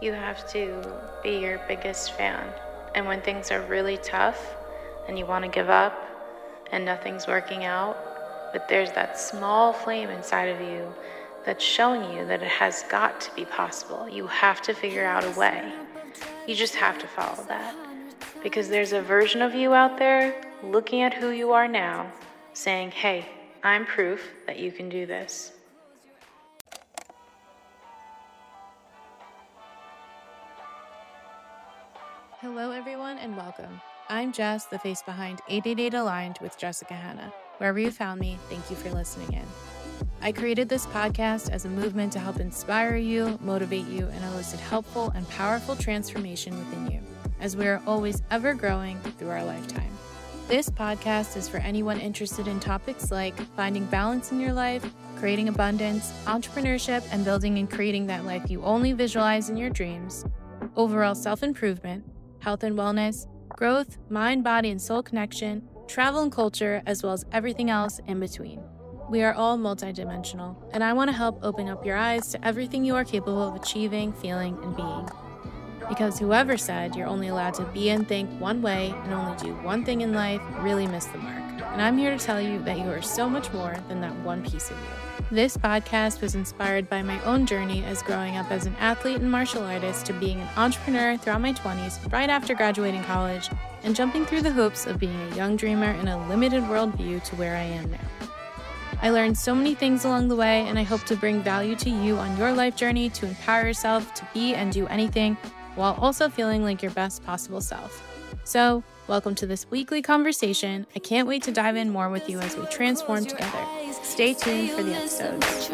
You have to be your biggest fan. And when things are really tough and you want to give up and nothing's working out, but there's that small flame inside of you that's showing you that it has got to be possible. You have to figure out a way. You just have to follow that. Because there's a version of you out there looking at who you are now, saying, hey, I'm proof that you can do this. Hello, everyone, and welcome. I'm Jess, the face behind 888 Aligned with Jessica Hanna. Wherever you found me, thank you for listening in. I created this podcast as a movement to help inspire you, motivate you, and elicit helpful and powerful transformation within you, as we are always ever growing through our lifetime. This podcast is for anyone interested in topics like finding balance in your life, creating abundance, entrepreneurship, and building and creating that life you only visualize in your dreams, overall self improvement, health and wellness, growth, mind, body, and soul connection, travel and culture, as well as everything else in between. We are all multidimensional, and I want to help open up your eyes to everything you are capable of achieving, feeling, and being. Because whoever said you're only allowed to be and think one way and only do one thing in life really missed the mark. And I'm here to tell you that you are so much more than that one piece of you. This podcast was inspired by my own journey as growing up as an athlete and martial artist to being an entrepreneur throughout my 20s, right after graduating college, and jumping through the hoops of being a young dreamer in a limited worldview to where I am now. I learned so many things along the way, and I hope to bring value to you on your life journey to empower yourself to be and do anything while also feeling like your best possible self. So, welcome to this weekly conversation. I can't wait to dive in more with you as we transform together. Stay tuned for the episodes.